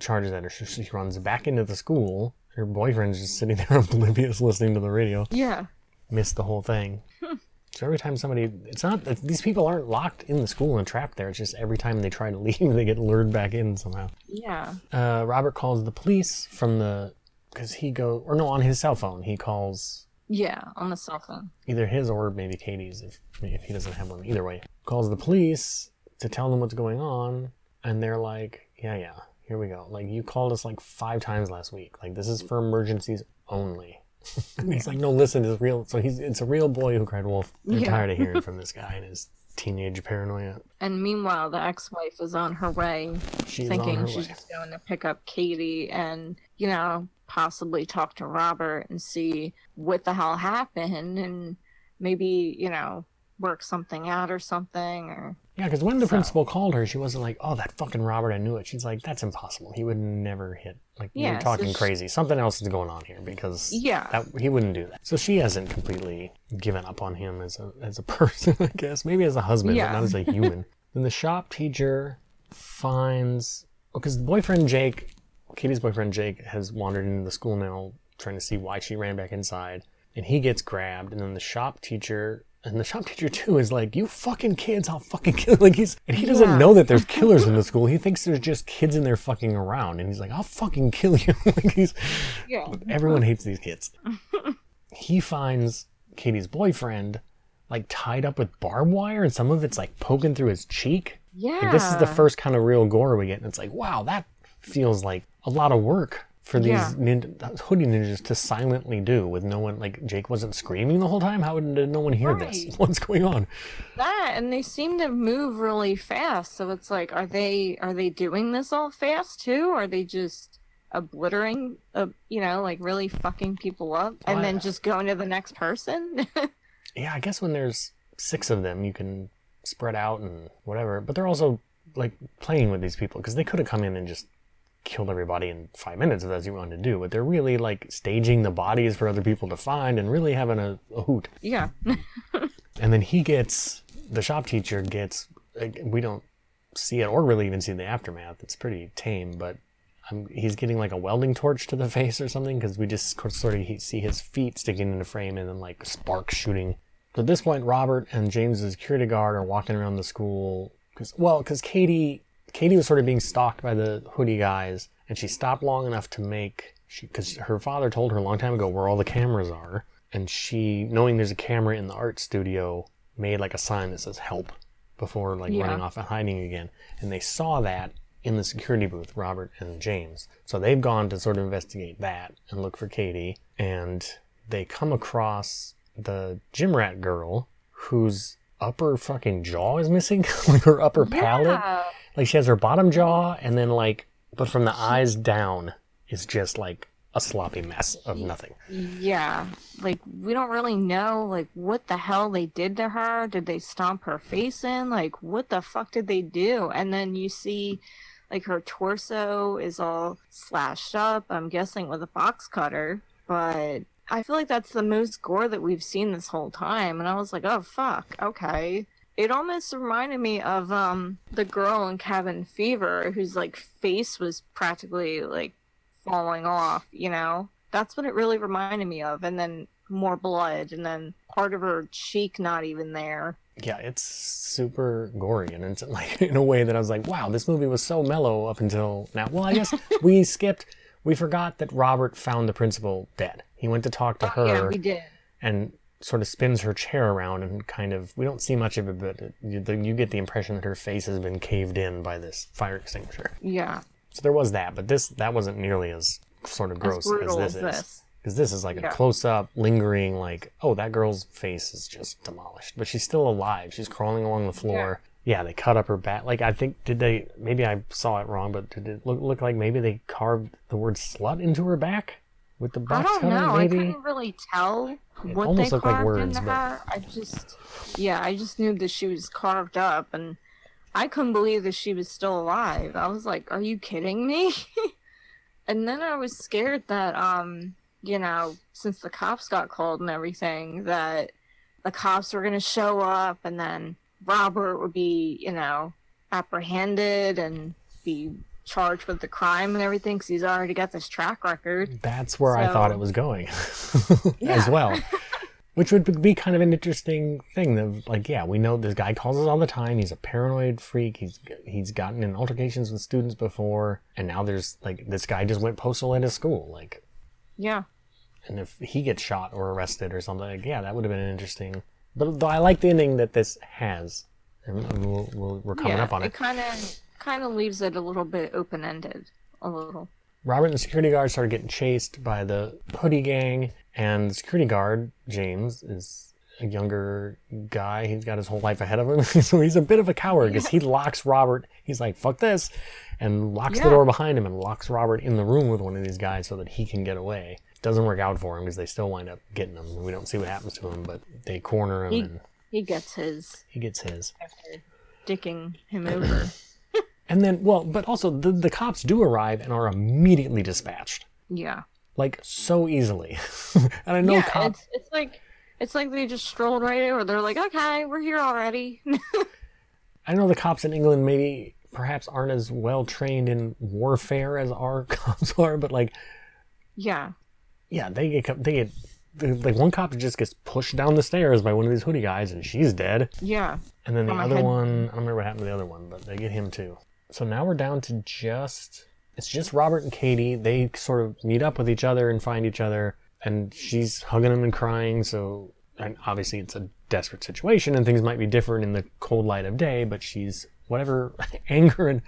charges at her. So she runs back into the school. Her boyfriend's just sitting there [LAUGHS] oblivious, listening to the radio. Yeah. Missed the whole thing. [LAUGHS] so every time somebody, it's not these people aren't locked in the school and trapped there. It's just every time they try to [LAUGHS] leave, they get lured back in somehow. Yeah. Uh, Robert calls the police from the because he go or no on his cell phone. He calls Yeah, on the cell phone. either his or maybe Katie's if if he doesn't have one. Either way, calls the police to tell them what's going on, and they're like, "Yeah, yeah, here we go. Like you called us like five times last week. Like this is for emergencies only." And he's like, "No, listen, it's real." So he's it's a real boy who cried wolf. They're Yeah. tired of hearing [LAUGHS] from this guy and his teenage paranoia. And meanwhile, the ex-wife is on her way, She's thinking her she's way. just going to pick up Katie and, you know, possibly talk to Robert and see what the hell happened and maybe, you know, work something out or something or Yeah, because when the So- principal called her, she wasn't like, "Oh, that fucking Robert, I knew it." She's like, "That's impossible. He would never hit. Like Yeah, you're so talking she- crazy. Something else is going on here because Yeah. that, he wouldn't do that." So she hasn't completely given up on him as a as a [LAUGHS] person, I guess. Maybe as a husband, Yeah. but not as a human. [LAUGHS] then the shop teacher finds oh, because the boyfriend Jake, Katie's boyfriend Jake, has wandered into the school now, trying to see why she ran back inside, and he gets grabbed, and then the shop teacher. And the shop teacher too is like, "You fucking kids, I'll fucking kill." [LAUGHS] Like he's and he doesn't Yeah. know that there's [LAUGHS] killers in the school. He thinks there's just kids in there fucking around, and he's like, "I'll fucking kill you." [LAUGHS] like he's Yeah. everyone hates these kids. he finds Katie's boyfriend like tied up with barbed wire, and some of it's like poking through his cheek. Yeah. Like, this is the first kind of real gore we get, and it's like, wow, that feels like a lot of work for these Yeah. hoodie ninjas to silently do with no one. Like Jake wasn't screaming the whole time. How did no one hear this? [LAUGHS] What's going on? that and they seem to move really fast so it's like are they are they doing this all fast too or are they just obliterating uh, you know like really fucking people up and Well, then I- just going to the next person [LAUGHS] Yeah, I guess when there's six of them, you can spread out and whatever. But they're also like playing with these people because they could have come in and just killed everybody in five minutes if that's what you wanted to do. But they're really like staging the bodies for other people to find and really having a, a hoot. yeah [LAUGHS] And then he gets the shop teacher gets. We don't see it or really even see the aftermath. It's pretty tame, but. Um, he's getting like a welding torch to the [LAUGHS] face or something because we just sort of see his feet sticking in the frame and then like sparks shooting so at this point, Robert and James's security guard are walking around the school because, well, because Katie, Katie was sort of being stalked by the hoodie guys, and she stopped long enough to make, because her father told her a long time ago where all the cameras are, and she, knowing there's a camera in the art studio, made like a sign that says "help" before like Yeah. running off and hiding again, and they saw that in the security booth, Robert and James. So they've gone to sort of investigate that and look for Katie, and they come across the gym rat girl whose upper fucking jaw is missing, [LAUGHS] like her upper palate. yeah Like she has her bottom jaw, and then like, but from the eyes down is just like a sloppy mess of nothing. yeah. Like we don't really know like what the hell they did to her. Did they stomp her face in? Like what the fuck did they do? And then you see like her torso is all slashed up i'm guessing with a box cutter. But i feel like that's the most gore that we've seen this whole time. And i was like oh fuck. Okay it almost reminded me of um the girl in cabin fever whose like face was practically like falling off you know that's what it really reminded me of and then more blood and then part of her cheek not even there Yeah, it's super gory, and it's [LAUGHS] like in a way that I was like, wow, this movie was so mellow up until now. Well, I guess [LAUGHS] we skipped. We forgot that Robert found the principal dead. He went to talk to Oh, yeah her we did and sort of spins her chair around and kind of we don't see much of it, but you, the, you get the impression that her face has been caved in by this fire extinguisher. yeah So there was that, but this that wasn't nearly as sort of gross as as as this is. this Because this is like Yeah. a close up, lingering, like, oh, that girl's face is just demolished. But she's still alive. She's crawling along the floor. yeah, Yeah, they cut up her back. Like, I think, did they, maybe I saw it wrong, but did it look, look like maybe they carved the word slut into her back? With the I don't know. I maybe? couldn't really tell what almost they looked like carved words, into but- her. I just, yeah, I just knew that she was carved up, and I couldn't believe that she was still alive. I was like, "Are you kidding me?" [LAUGHS] and then I was scared that, um, you know, since the cops got called and everything, that the cops were gonna show up, and then Robert would be, you know, apprehended and be charged with the crime and everything because he's already got this track record. That's where I thought it was going [LAUGHS] as well. [LAUGHS] Which would be kind of an interesting thing. Of like, yeah, we know this guy calls us all the time. He's a paranoid freak. He's he's gotten in altercations with students before, and now there's like this guy just went postal at his school. Like, Yeah. and if he gets shot or arrested or something, like, yeah, that would have been interesting. But though I like the ending that this has, and we'll, we'll, we're coming yeah, up on it. It kind of kind of leaves it a little bit open ended, a little. Robert and the security guard started getting chased by the hoodie gang, and the security guard, James, is a younger guy. He's got his whole life ahead of him, [LAUGHS] so he's a bit of a coward because he locks Robert. He's like, fuck this, and locks the door behind him and locks Robert in the room with one of these guys so that he can get away. Doesn't work out for him because they still wind up getting him. We don't see what happens to him, but they corner him He- and He gets his he gets his. after dicking him over. [CLEARS THROAT] And then, well, but also the, the cops do arrive and are immediately dispatched. Yeah. Like, so easily. [LAUGHS] and I know yeah, cops. it's it's like it's like they just strolled right over. They're like, okay, we're here already. [LAUGHS] I know the cops in England maybe perhaps aren't as well trained in warfare as our [LAUGHS] cops are, but like, yeah. yeah, they get they get like one cop just gets pushed down the stairs by one of these hoodie guys, and she's dead. Yeah. And then the Oh, other head- one, I don't remember what happened to the other one, but they get him too. So now we're down to just it's just Robert and Katie. They sort of meet up with each other and find each other, and she's hugging him and crying. So and obviously it's a desperate situation, and things might be different in the cold light of day. But she's whatever [LAUGHS] anger and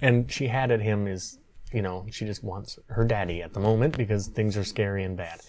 and she had at him is you know she just wants her daddy at the moment because things are scary and bad,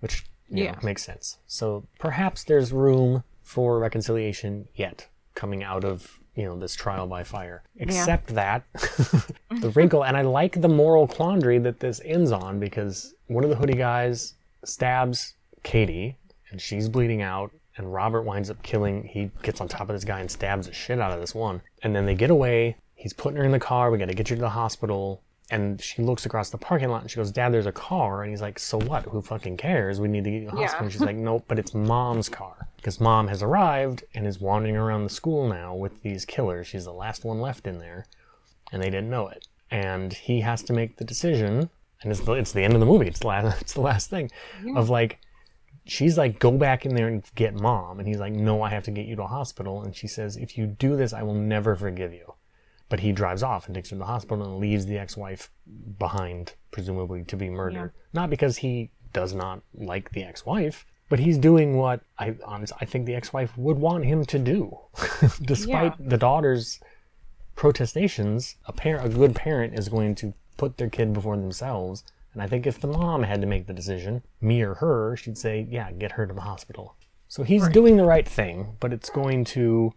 which you know, Yeah. makes sense. So perhaps there's room for reconciliation yet coming out of you know this trial by fire. Except that [LAUGHS] [LAUGHS] the wrinkle, and I like the moral quandary that this ends on because one of the hoodie guys stabs Katie and she's bleeding out. And Robert winds up killing. He gets on top of this guy and stabs the shit out of this one. And then they get away. He's putting her in the car. We got to get you to the hospital. And she looks across the parking lot and she goes, Dad, there's a car. And he's like, So what? Who fucking cares? We need to get you to the Yeah. hospital. And she's like, Nope, but it's mom's car. Because mom has arrived and is wandering around the school now with these killers. She's the last one left in there. And they didn't know it. And he has to make the decision. And it's the, it's the end of the movie. It's the last, [LAUGHS] it's the last thing of like, she's like, go back in there and get mom. And he's like, no, I have to get you to a hospital. And she says, if you do this, I will never forgive you. But he drives off and takes her to the hospital and leaves the ex wife behind, presumably to be murdered. Not because he does not like the ex wife, but he's doing what I honest, I think the ex wife would want him to do. [LAUGHS] Despite the daughter's protestations, a parent, a good parent is going to put their kid before themselves. And I think if the mom had to make the decision, me or her, she'd say, yeah, get her to the hospital. So he's doing the right thing, but it's going to,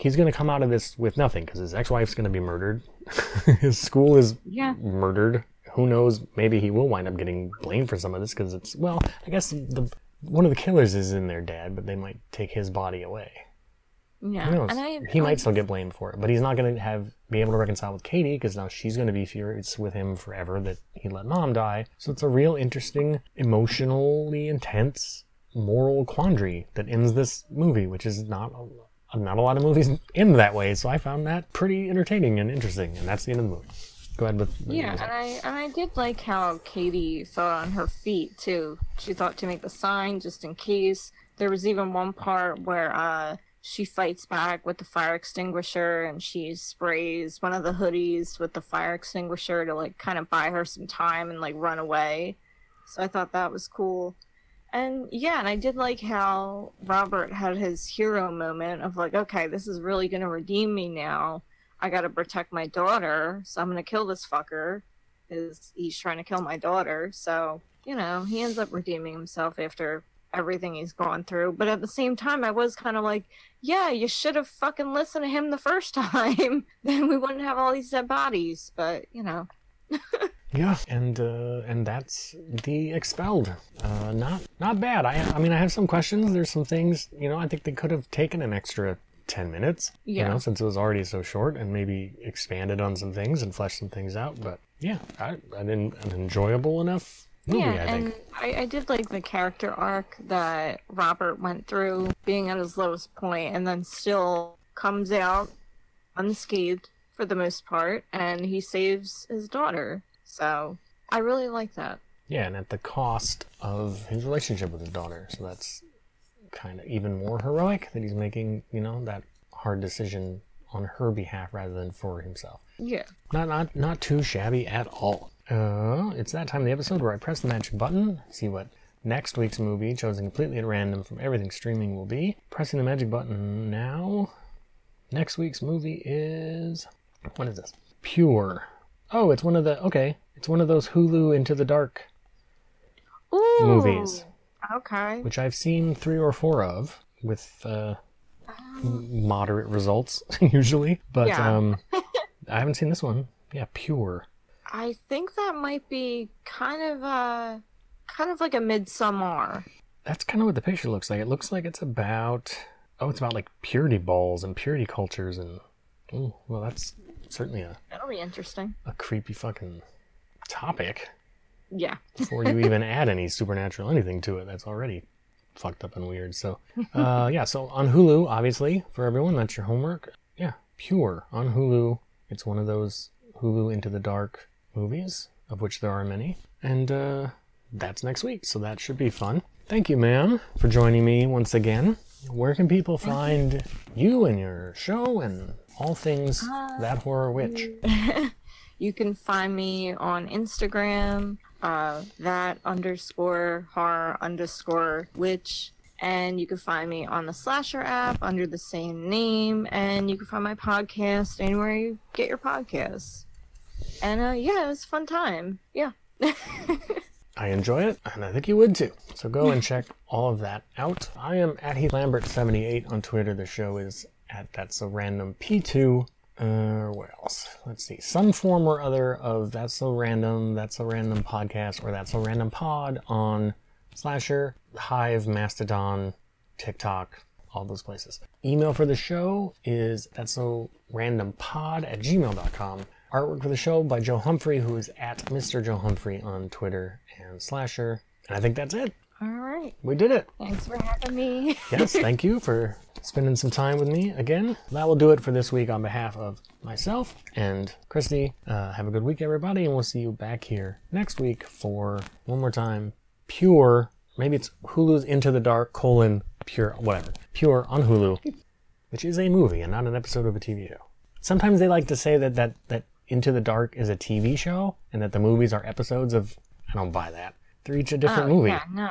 he's going to come out of this with nothing because his ex-wife's going to be murdered. [LAUGHS] his school is Yeah. murdered. Who knows? Maybe he will wind up getting blamed for some of this because it's, well, I guess the, one of the killers is in their dad, but they might take his body away. Yeah. Who knows? And I he I- might still get blamed for it, but he's not going to have be able to reconcile with Katie because now she's going to be furious with him forever that he let mom die. So it's a real interesting, emotionally intense moral quandary that ends this movie, which is not a, not a lot of movies end that way. So I found that pretty entertaining and interesting, and that's the end of the movie. Go ahead with Yeah, and I and I did like how Katie thought on her feet too. She thought to make the sign just in case. There was even one part where uh she fights back with the fire extinguisher and she sprays one of the hoodies with the fire extinguisher to like kind of buy her some time and like run away. So I thought that was cool. And yeah, and I did like how Robert had his hero moment of like, okay, this is really gonna redeem me now. I gotta protect my daughter, so I'm gonna kill this fucker. Is he's trying to kill my daughter? So you know, he ends up redeeming himself after everything he's gone through. But at the same time, I was kind of like, yeah, you should have fucking listened to him the first [LAUGHS] time. then we wouldn't have all these dead bodies. But, you know. [LAUGHS] Yeah, and uh, and that's the expelled. Uh, not not bad. I I mean I have some questions. There's some things you know I think they could have taken an extra ten minutes. You know since it was already so short and maybe expanded on some things and fleshed some things out. But yeah, I, I didn't an enjoyable enough movie. yeah, I think. and I, I did like the character arc that Robert went through, being at his lowest point, and then still comes out unscathed for the most part, and he saves his daughter. So I really like that. Yeah, and at the cost of his relationship with his daughter. So that's kind of even more heroic that he's making, you know, that hard decision on her behalf rather than for himself. Yeah. Not not not too shabby at all. Uh, it's that time of the episode where I press the magic button, see what next week's movie, chosen completely at random from everything streaming, will be. Pressing the magic button now. Next week's movie is what is this? Pure. Oh, it's one of the okay. It's one of those Hulu Into the Dark Ooh. Movies. Okay. which I've seen three or four of with uh, m- moderate results [LAUGHS] usually. But Yeah. um, [LAUGHS] I haven't seen this one. Yeah, pure. I think that might be kind of uh kind of like a Midsommar. That's kind of what the picture looks like. It looks like it's about oh, it's about like purity balls and purity cultures and oh, well, that's certainly a, That'll be interesting. a creepy fucking topic. Yeah. before you even add any supernatural anything to it. That's already fucked up and weird. So, uh, yeah. So on Hulu, obviously for everyone, that's your homework. Yeah, Pure on Hulu. It's one of those Hulu Into the Dark movies, of which there are many, and uh, that's next week. So that should be fun. Thank you, ma'am, for joining me once again. Where can people find you and your show and all things that horror witch? [LAUGHS] You can find me on Instagram, uh, that underscore horror underscore witch. And you can find me on the Slasher app under the same name. And you can find my podcast anywhere you get your podcasts. And uh, yeah, it was a fun time. Yeah. [LAUGHS] I enjoy it, and I think you would too. So go and check all of that out. I am at Heath Lambert78 on Twitter. The show is at That's a Random P2. Uh, what else? Let's see. Some form or other of That's So Random, That's So Random podcast, or That's a Random pod on Slasher, Hive, Mastodon, TikTok, all those places. Email for the show is that's so random pod at gmail.com. Artwork for the show by Joe Humphrey, who is at Mr. Joe Humphrey on Twitter and Slasher. And I think that's it. All right. We did it. Thanks for having me. [LAUGHS] Yes, thank you for spending some time with me again. That will do it for this week on behalf of myself and Christy. Uh, have a good week, everybody, and we'll see you back here next week for one more time. Pure, maybe it's Hulu's Into the Dark colon pure, whatever. Pure on Hulu, [LAUGHS] which is a movie and not an episode of a TV show. Sometimes they like to say that that that Into the Dark is a TV show and that the movies are episodes of. I don't buy that. They're each a different Oh, movie. Yeah, no.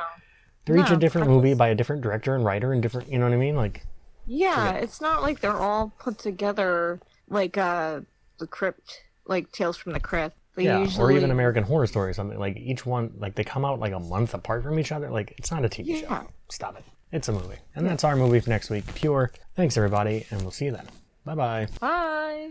They're each a different movie by a different director and writer and different. You know what I mean? Like Yeah, it's not like they're all put together like uh the crypt, like Tales from the Crypt. They yeah, usually, or even American Horror Story or something. Like each one, like they come out like a month apart from each other. Like it's not a TV Yeah. show. Stop it. It's a movie, and that's our movie for next week. Pure. Thanks everybody, and we'll see you then. Bye bye. Bye.